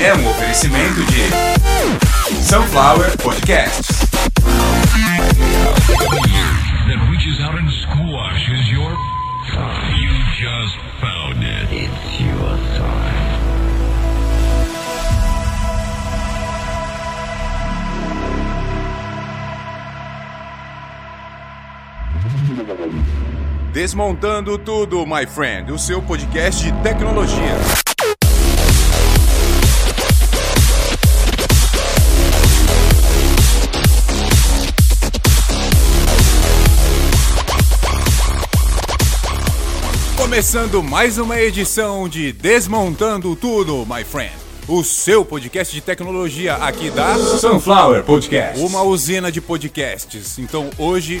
é um oferecimento de Sunflower Podcasts. Desmontando tudo, my friend, o seu podcast de tecnologia. Começando mais uma edição de Desmontando Tudo, my friend. O seu podcast de tecnologia aqui da Sunflower Podcast. Uma usina de podcasts. Então hoje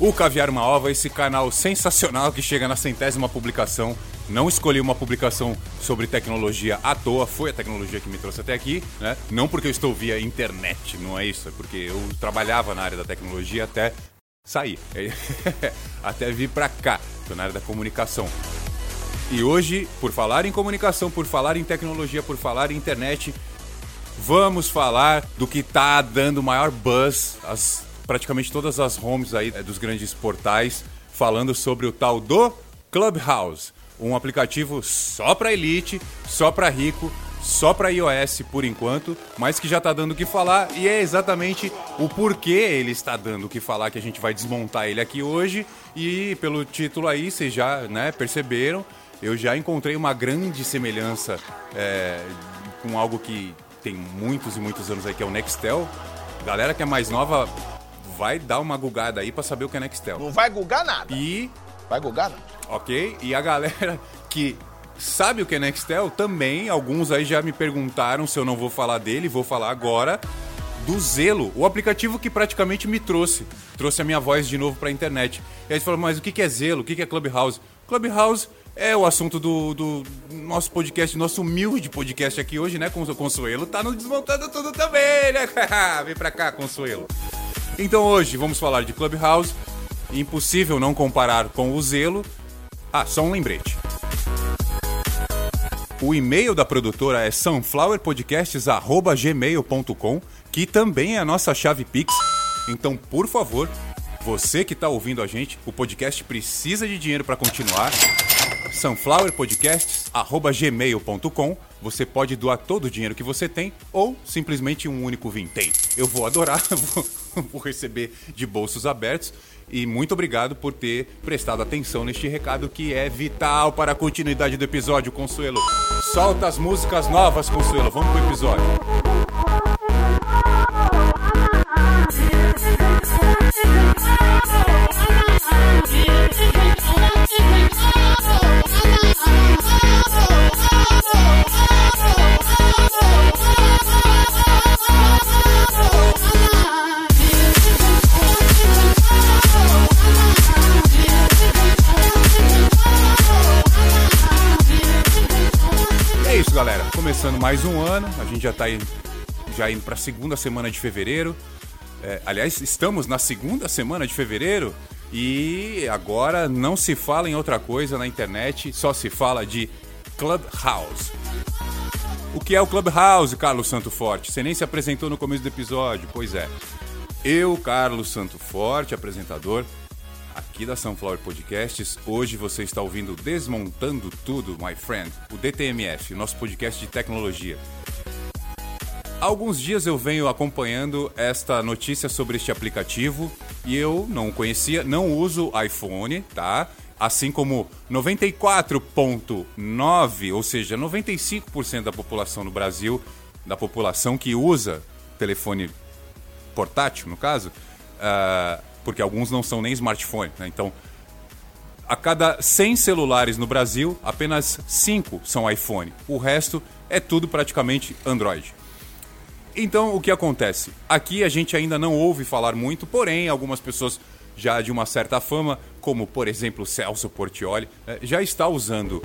o Caviar Uma Ova, esse canal sensacional que chega na centésima publicação. Não escolhi uma publicação sobre tecnologia à toa, foi a tecnologia que me trouxe até aqui, né? Não porque eu estou via internet, não é isso, é porque eu trabalhava na área da tecnologia até sair. até vir pra cá, tô na área da comunicação. E hoje, por falar em comunicação, por falar em tecnologia, por falar em internet, vamos falar do que tá dando maior buzz, as, praticamente todas as homes aí eh, dos grandes portais, falando sobre o tal do Clubhouse, um aplicativo só para elite, só para rico, só para iOS por enquanto, mas que já tá dando o que falar e é exatamente o porquê ele está dando o que falar que a gente vai desmontar ele aqui hoje e pelo título aí vocês já né, perceberam, eu já encontrei uma grande semelhança é, com algo que tem muitos e muitos anos aí que é o Nextel. Galera que é mais nova vai dar uma gugada aí para saber o que é Nextel. Não vai gugar nada. E Vai gugar nada. ok? E a galera que sabe o que é Nextel também, alguns aí já me perguntaram se eu não vou falar dele, vou falar agora. Do Zelo, o aplicativo que praticamente me trouxe, trouxe a minha voz de novo pra internet. E aí você falou, mas o que é Zelo? O que é Clubhouse? Clubhouse é o assunto do, do nosso podcast, nosso humilde podcast aqui hoje, né, Cons- Consuelo? Tá no Desmontando Tudo também, né? Vem pra cá, Consuelo. Então hoje vamos falar de Clubhouse. Impossível não comparar com o Zelo. Ah, só um lembrete. O e-mail da produtora é sunflowerpodcasts.gmail.com, que também é a nossa chave Pix. Então, por favor, você que está ouvindo a gente, o podcast precisa de dinheiro para continuar. sunflowerpodcasts.gmail.com Você pode doar todo o dinheiro que você tem ou simplesmente um único vintém. Eu vou adorar, vou, receber de bolsos abertos. E muito obrigado por ter prestado atenção neste recado que é vital para a continuidade do episódio, Consuelo. Solta as músicas novas, Consuelo. Vamos pro episódio. Começando mais um ano, a gente já tá aí, já indo pra segunda semana de fevereiro. É, aliás, estamos na segunda semana de fevereiro e agora não se fala em outra coisa na internet, só se fala de Clubhouse. O que é o Clubhouse, Carlos Santo Forte? Você nem se apresentou no começo do episódio. Pois é. Eu, Carlos Santo Forte, apresentador aqui da Sunflower Podcasts. Hoje você está ouvindo Desmontando Tudo, my friend, o DTMF, o nosso podcast de tecnologia. Há alguns dias eu venho acompanhando esta notícia sobre este aplicativo e eu não conhecia, não uso iPhone, tá? Assim como 94,9, ou seja, 95% da população no Brasil, da população que usa telefone portátil, no caso, ah, porque alguns não são nem smartphone, né? Então, a cada 100 celulares no Brasil, apenas 5 são iPhone. O resto é tudo praticamente Android. Então, o que acontece? Aqui a gente ainda não ouve falar muito, porém, algumas pessoas já de uma certa fama, como por exemplo Celso Portioli, eh, já está usando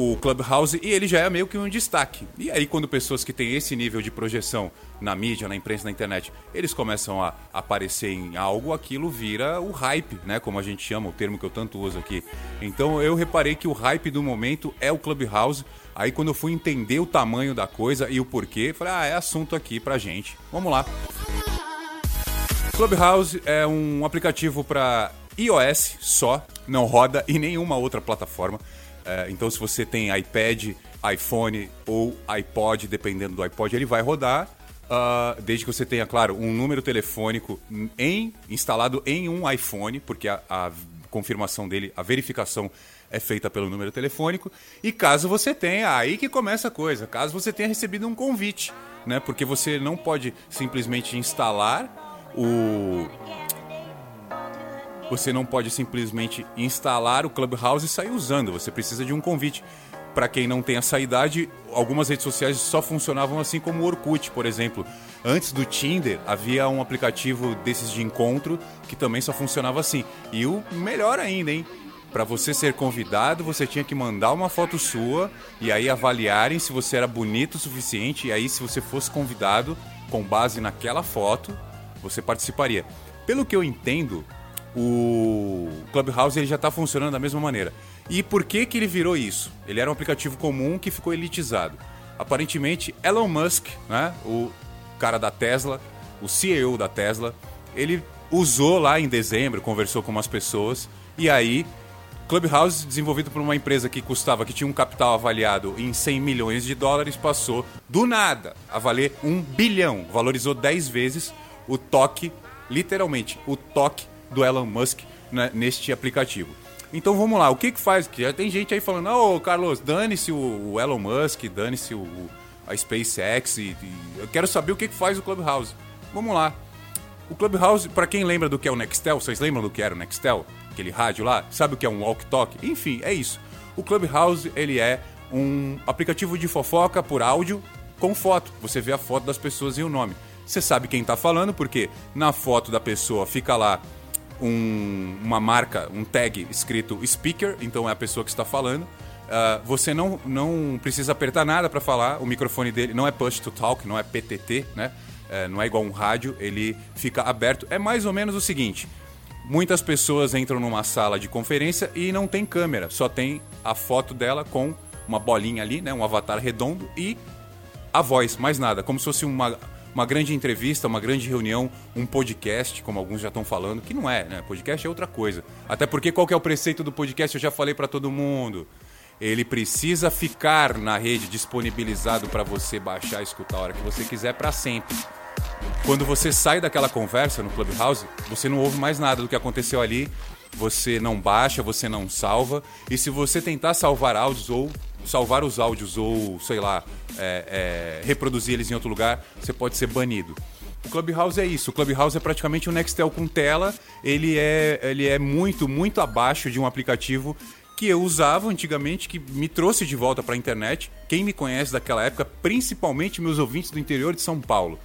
o Clubhouse e ele já é meio que um destaque. E aí, quando pessoas que têm esse nível de projeção na mídia, na imprensa, na internet, eles começam a aparecer em algo, aquilo vira o hype, né? Como a gente chama, o termo que eu tanto uso aqui. Então eu reparei que o hype do momento é o Clubhouse. Aí quando eu fui entender o tamanho da coisa e o porquê, falei, ah, é assunto aqui pra gente. Vamos lá. Clubhouse é um aplicativo para iOS só, não roda em nenhuma outra plataforma. É, então, se você tem iPad, iPhone ou iPod, dependendo do iPod, ele vai rodar. Uh, desde que você tenha, claro, um número telefônico em, instalado em um iPhone, porque a, a confirmação dele, a verificação é feita pelo número telefônico. E caso você tenha, aí que começa a coisa, caso você tenha recebido um convite, né? Porque você não pode simplesmente instalar o. Você não pode simplesmente instalar o Clubhouse e sair usando. Você precisa de um convite para quem não tem essa idade, algumas redes sociais só funcionavam assim como o Orkut, por exemplo. Antes do Tinder, havia um aplicativo desses de encontro que também só funcionava assim. E o melhor ainda, hein? Para você ser convidado, você tinha que mandar uma foto sua e aí avaliarem se você era bonito o suficiente. E aí, se você fosse convidado, com base naquela foto, você participaria. Pelo que eu entendo, o Clubhouse ele já está funcionando da mesma maneira. E por que, que ele virou isso? Ele era um aplicativo comum que ficou elitizado. Aparentemente, Elon Musk, né, o cara da Tesla, o CEO da Tesla, ele usou lá em dezembro, conversou com umas pessoas, e aí Clubhouse, desenvolvido por uma empresa que custava, que tinha um capital avaliado em 100 milhões de dólares, passou do nada a valer um bilhão. Valorizou 10 vezes o toque, literalmente, o toque do Elon Musk né, neste aplicativo. Então vamos lá, o que que faz? Que já tem gente aí falando, ô oh, Carlos, dane-se o, Elon Musk, dane-se o, o, a SpaceX, e, e, eu quero saber o que que faz o Clubhouse. Vamos lá. O Clubhouse, para quem lembra do que é o Nextel, vocês lembram do que era o Nextel? Aquele rádio lá? Sabe o que é um walk-talk? Enfim, é isso. O Clubhouse, ele é um aplicativo de fofoca por áudio com foto. Você vê a foto das pessoas e o nome. Você sabe quem tá falando, porque na foto da pessoa fica lá um, uma marca, um tag escrito speaker, então é a pessoa que está falando. Uh, você não, não precisa apertar nada para falar, o microfone dele não é push to talk, não é PTT, né? Uh, não é igual um rádio, ele fica aberto. É mais ou menos o seguinte: muitas pessoas entram numa sala de conferência e não tem câmera, só tem a foto dela com uma bolinha ali, né? Um avatar redondo e a voz, mais nada, como se fosse uma uma grande entrevista, uma grande reunião, um podcast, como alguns já estão falando, que não é, né? Podcast é outra coisa. Até porque qual que é o preceito do podcast? Eu já falei para todo mundo. Ele precisa ficar na rede disponibilizado para você baixar escutar a hora que você quiser para sempre. Quando você sai daquela conversa no Clubhouse, você não ouve mais nada do que aconteceu ali, você não baixa, você não salva, e se você tentar salvar áudios ou salvar os áudios ou, sei lá, é, é, reproduzir eles em outro lugar, você pode ser banido. O Clubhouse é isso. O Clubhouse é praticamente um Nextel com tela. Ele é, ele é muito, muito abaixo de um aplicativo que eu usava antigamente, que me trouxe de volta para a internet. Quem me conhece daquela época, principalmente meus ouvintes do interior de São Paulo.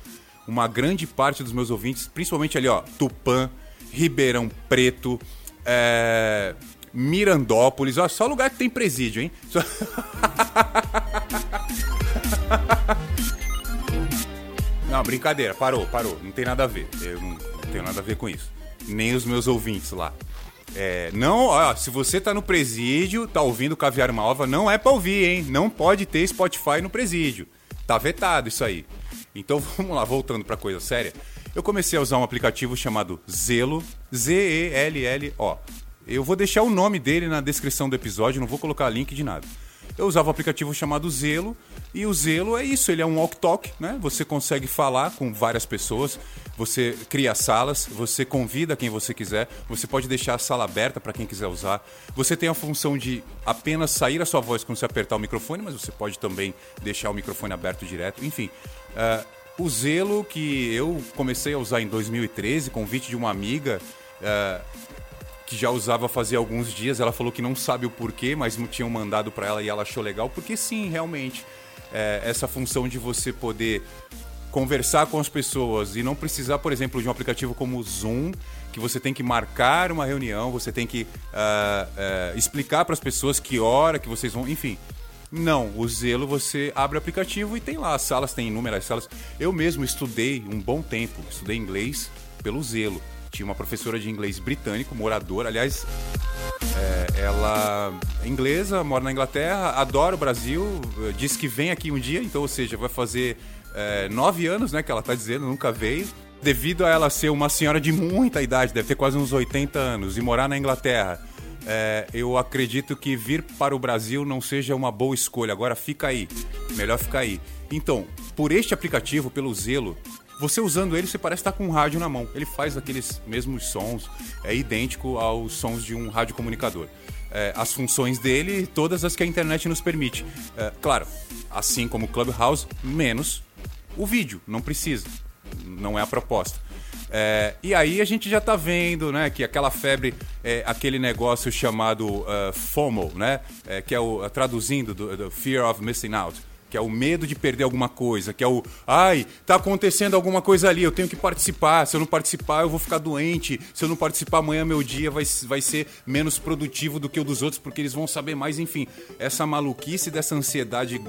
Uma grande parte dos meus ouvintes, principalmente ali, ó, Tupã, Ribeirão Preto, é, Mirandópolis, ó, só lugar que tem presídio, hein? Só... Não, brincadeira, parou, parou. Não tem nada a ver. Eu não, tenho nada a ver com isso. Nem os meus ouvintes lá. É, não, ó, se você tá no presídio, tá ouvindo Caviar Malva, não é pra ouvir, hein? Não pode ter Spotify no presídio. Tá vetado isso aí. Então vamos lá, voltando pra coisa séria. Eu comecei a usar um aplicativo chamado Zelo, Z-E-L-L-O. Eu vou deixar o nome dele na descrição do episódio, não vou colocar link de nada. Eu usava um aplicativo chamado Zelo, e o Zelo é isso, ele é um walk-talk, né? Você consegue falar com várias pessoas, você cria salas, você convida quem você quiser, você pode deixar a sala aberta para quem quiser usar. Você tem a função de apenas sair a sua voz quando você apertar o microfone, mas você pode também deixar o microfone aberto direto. Enfim, uh, o Zelo que eu comecei a usar em 2013, convite de uma amiga. Uh, que já usava fazia alguns dias. Ela falou que não sabe o porquê, mas tinham mandado para ela e ela achou legal, porque sim, realmente, é, essa função de você poder conversar com as pessoas e não precisar, por exemplo, de um aplicativo como o Zoom, que você tem que marcar uma reunião, você tem que uh, uh, explicar para as pessoas que hora que vocês vão, enfim. Não, o Zelo você abre o aplicativo e tem lá as salas, tem inúmeras salas. Eu mesmo estudei um bom tempo, estudei inglês pelo Zelo. Tinha uma professora de inglês britânico, moradora, aliás, é, ela é inglesa, mora na Inglaterra, adora o Brasil, disse que vem aqui um dia, então, ou seja, vai fazer é, nove anos, né, que ela tá dizendo, nunca veio. Devido a ela ser uma senhora de muita idade, deve ter quase uns 80 anos, e morar na Inglaterra, é, eu acredito que vir para o Brasil não seja uma boa escolha. Agora fica aí, melhor ficar aí. Então, por este aplicativo, pelo Zelo, você usando ele, você parece estar com um rádio na mão. Ele faz aqueles mesmos sons, é idêntico aos sons de um radiocomunicador. É, as funções dele, todas as que a internet nos permite. É, claro, assim como o Clubhouse, menos o vídeo, não precisa. Não é a proposta. É, e aí a gente já tá vendo, né, que aquela febre, é, aquele negócio chamado uh, FOMO, né, é, que é o, traduzindo do, do Fear of Missing Out, que é o medo de perder alguma coisa, que é o, ai, tá acontecendo alguma coisa ali, eu tenho que participar, se eu não participar eu vou ficar doente, se eu não participar amanhã meu dia vai, vai ser menos produtivo do que o dos outros, porque eles vão saber mais, enfim, essa maluquice dessa ansiedade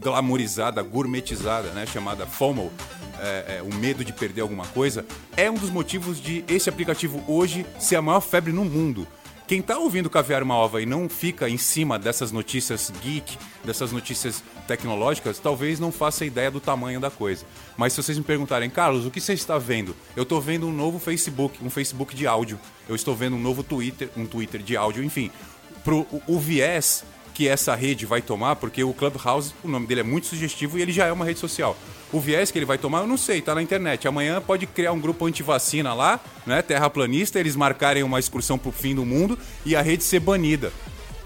glamorizada, gourmetizada, né, chamada FOMO, é, é, o medo de perder alguma coisa, é um dos motivos de esse aplicativo hoje ser a maior febre no mundo. Quem tá ouvindo Caviar uma Ova e não fica em cima dessas notícias geek, dessas notícias tecnológicas, talvez não faça ideia do tamanho da coisa. Mas se vocês me perguntarem, Carlos, o que você está vendo? Eu estou vendo um novo Facebook, um Facebook de áudio. Eu estou vendo um novo Twitter, um Twitter de áudio, enfim. Pro, o, o viés que essa rede vai tomar, porque o Clubhouse, o nome dele é muito sugestivo e ele já é uma rede social. O viés que ele vai tomar, eu não sei, tá na internet. Amanhã pode criar um grupo anti-vacina lá, né, terraplanista, eles marcarem uma excursão pro fim do mundo e a rede ser banida.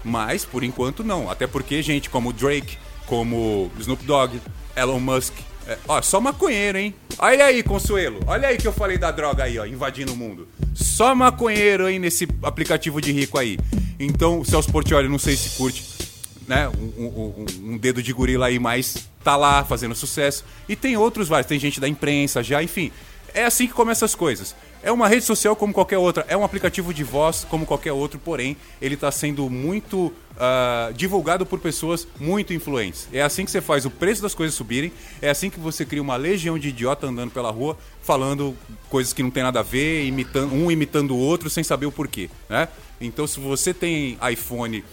Mas, por enquanto, não. Até porque gente como Drake, como Snoop Dogg, Elon Musk, é, ó, só maconheiro, hein? Olha aí, Consuelo. Olha aí que eu falei da droga aí, ó, invadindo o mundo. Só maconheiro, hein, nesse aplicativo de rico aí. Então, Celso Portioli, não sei se curte, né? Um, um, um, dedo de gorila aí, mas tá lá fazendo sucesso. E tem outros vários, tem gente da imprensa já, enfim. É assim que começam as coisas. É uma rede social como qualquer outra, é um aplicativo de voz como qualquer outro, porém, ele está sendo muito uh, divulgado por pessoas muito influentes. É assim que você faz o preço das coisas subirem, é assim que você cria uma legião de idiota andando pela rua, falando coisas que não tem nada a ver, imitando, um imitando o outro sem saber o porquê. Né? Então, se você tem iPhone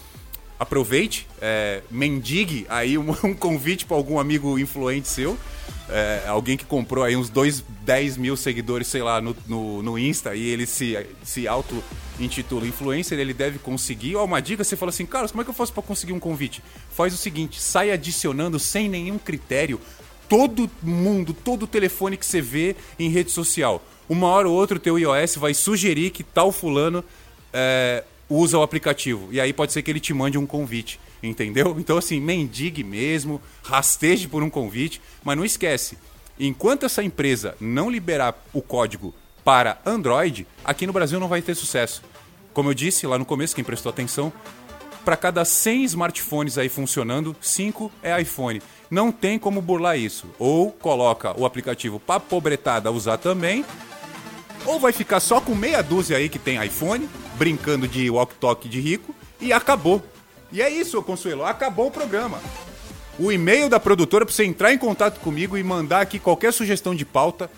aproveite, é, mendigue aí um, um convite para algum amigo influente seu, é, alguém que comprou aí uns 2, 10 mil seguidores, sei lá, no, no, no Insta e ele se, se auto-intitula influencer, ele deve conseguir. Ó, uma dica, você fala assim, Carlos, como é que eu faço para conseguir um convite? Faz o seguinte, sai adicionando sem nenhum critério todo mundo, todo telefone que você vê em rede social. Uma hora ou outra o teu iOS vai sugerir que tal fulano é, usa o aplicativo. E aí pode ser que ele te mande um convite, entendeu? Então, assim, mendigue mesmo, rasteje por um convite, mas não esquece, enquanto essa empresa não liberar o código para Android, aqui no Brasil não vai ter sucesso. Como eu disse lá no começo, quem prestou atenção, para cada 100 smartphones aí funcionando, 5 é iPhone. Não tem como burlar isso. Ou coloca o aplicativo para pobretada usar também, ou vai ficar só com meia dúzia aí que tem iPhone, brincando de walk-talk de rico, e acabou. E é isso, Consuelo, acabou o programa. O e-mail da produtora para você entrar em contato comigo e mandar aqui qualquer sugestão de pauta,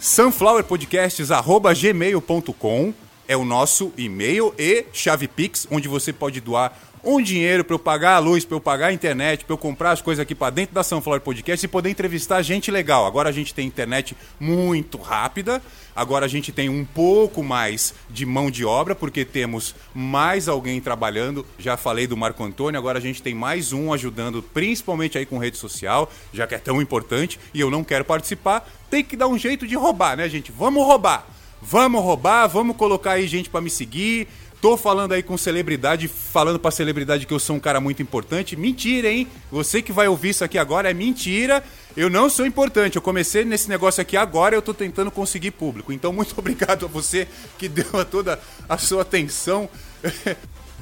sunflowerpodcasts.gmail.com é o nosso e-mail e chave Pix, onde você pode doar um dinheiro para eu pagar a luz, para eu pagar a internet, para eu comprar as coisas aqui para dentro da Sunflower Podcast e poder entrevistar gente legal. Agora a gente tem internet muito rápida, agora a gente tem um pouco mais de mão de obra, porque temos mais alguém trabalhando. Já falei do Marco Antônio, agora a gente tem mais um ajudando, principalmente aí com rede social, já que é tão importante e eu não quero participar. Tem que dar um jeito de roubar, né, gente? Vamos roubar! Vamos roubar, vamos colocar aí gente para me seguir Tô falando aí com celebridade, falando pra celebridade que eu sou um cara muito importante. Mentira, hein? Você que vai ouvir isso aqui agora é mentira. Eu não sou importante. Eu comecei nesse negócio aqui agora, eu tô tentando conseguir público. Então, muito obrigado a você que deu toda a sua atenção.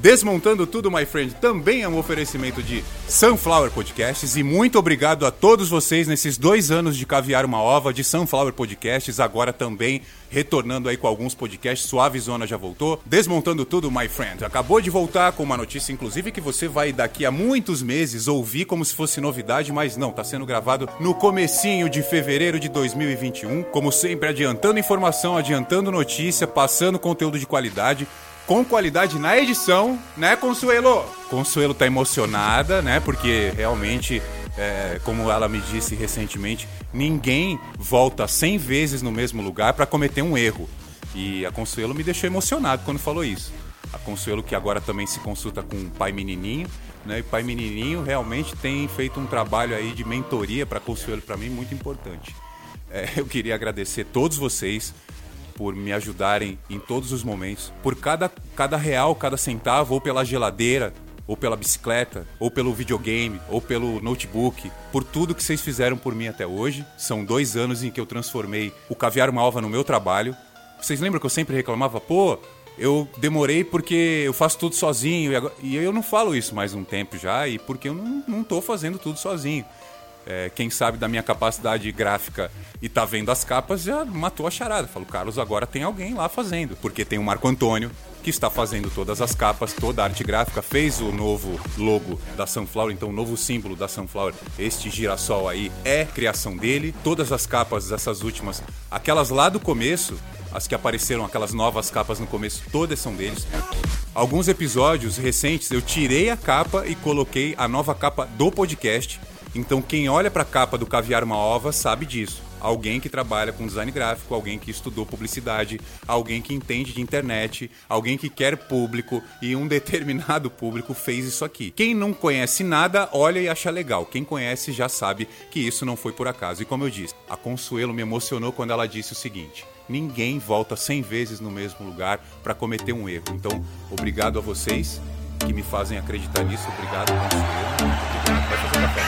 Desmontando Tudo, my friend, também é um oferecimento de Sunflower Podcasts. E muito obrigado a todos vocês nesses dois anos de caviar uma ova de Sunflower Podcasts. Agora também retornando aí com alguns podcasts. Suave Zona já voltou. Desmontando Tudo, my friend. Acabou de voltar com uma notícia, inclusive, que você vai daqui a muitos meses ouvir como se fosse novidade, mas não, tá sendo gravado no comecinho de fevereiro de 2021. Como sempre, adiantando informação, adiantando notícia, passando conteúdo de qualidade com qualidade na edição, né, Consuelo? Consuelo tá emocionada, né, porque realmente, é, como ela me disse recentemente, ninguém volta 100 vezes no mesmo lugar para cometer um erro. E a Consuelo me deixou emocionado quando falou isso. A Consuelo que agora também se consulta com o pai menininho, né? E pai menininho realmente tem feito um trabalho aí de mentoria para Consuelo para mim muito importante. É, eu queria agradecer todos vocês por me ajudarem em todos os momentos, por cada, cada real, cada centavo, ou pela geladeira, ou pela bicicleta, ou pelo videogame, ou pelo notebook, por tudo que vocês fizeram por mim até hoje. São dois anos em que eu transformei o caviar malva no meu trabalho. Vocês lembram que eu sempre reclamava, pô, eu demorei porque eu faço tudo sozinho, e, agora... e eu não falo isso mais um tempo já, e porque eu não, não tô fazendo tudo sozinho é, quem sabe da minha capacidade gráfica e tá vendo as capas já matou a charada. Falo, Carlos, agora tem alguém lá fazendo. Porque tem o Marco Antônio, que está fazendo todas as capas, toda a arte gráfica, fez o novo logo da Sunflower, então o novo símbolo da Sunflower, este girassol aí, é criação dele. Todas as capas, essas últimas, aquelas lá do começo, as que apareceram, aquelas novas capas no começo, todas são deles. Alguns episódios recentes eu tirei a capa e coloquei a nova capa do podcast então quem olha para a capa do Caviar uma Ova sabe disso. Alguém que trabalha com design gráfico, alguém que estudou publicidade, alguém que entende de internet, alguém que quer público e um determinado público fez isso aqui. Quem não conhece nada, olha e acha legal. Quem conhece já sabe que isso não foi por acaso. E como eu disse, a Consuelo me emocionou quando ela disse o seguinte: ninguém volta 100 vezes no mesmo lugar para cometer um erro. Então, obrigado a vocês que me fazem acreditar nisso. Obrigado, Consuelo. Vai fazer café.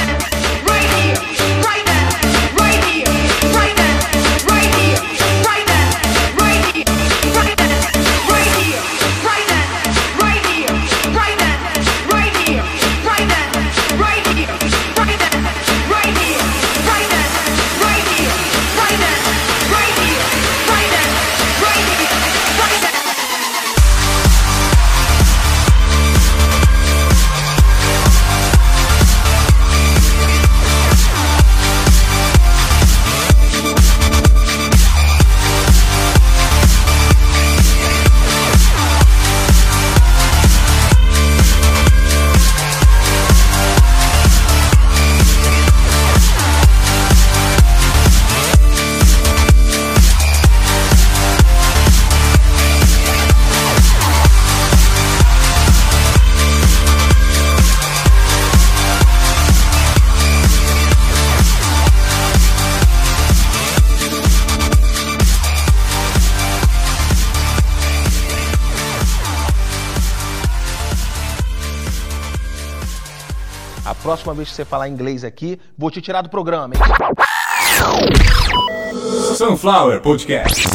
Próxima vez que você falar inglês aqui, vou te tirar do programa, hein? Sunflower Podcast.